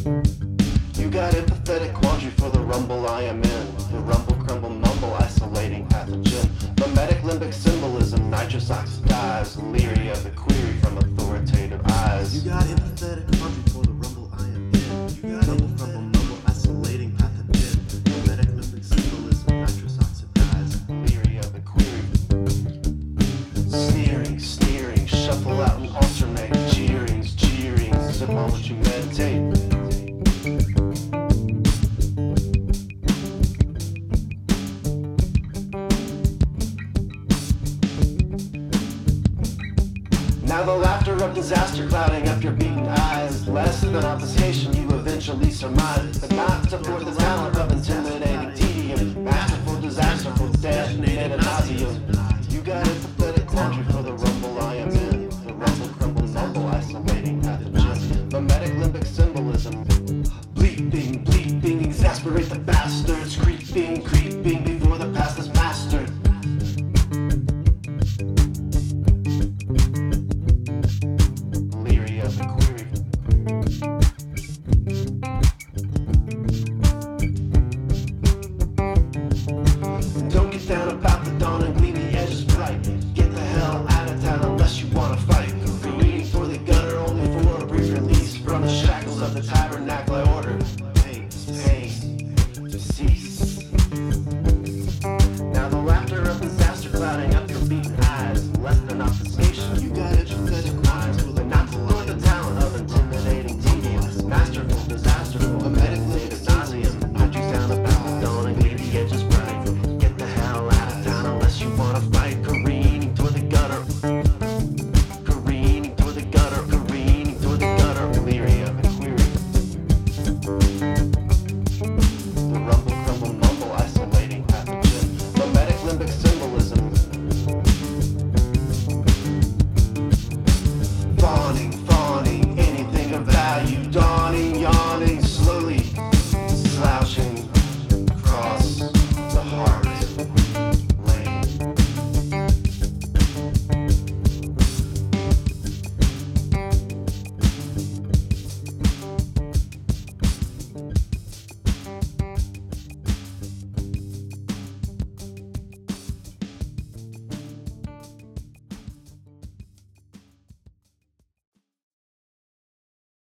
You got empathetic quandary for the rumble I am in. The rumble, crumble, mumble, isolating pathogen. Mimetic limbic symbolism, nitrous oxidized, leery of the query from authoritative eyes. You got empathetic quandary for the rumble I am in. You got rumble, crumble, mumble, isolating pathogen. Mimetic limbic symbolism, nitrous oxidized. leery of the query. Sneering, sneering, shuffle out and alternate. Jeerings, jeerings, the moment you meditate. Now the laughter of disaster clouding up your beaten eyes. Less than obfuscation you eventually surmise. But not to forth the talent of intimidating tedium. Masterful disaster for death and nauseum. You got empathetic quandary for the rumble I am in. The rumble, crumble, mumble, isolating pathogen. Mimetic limbic symbolism. Bleeping, cease. Now the laughter of disaster clouding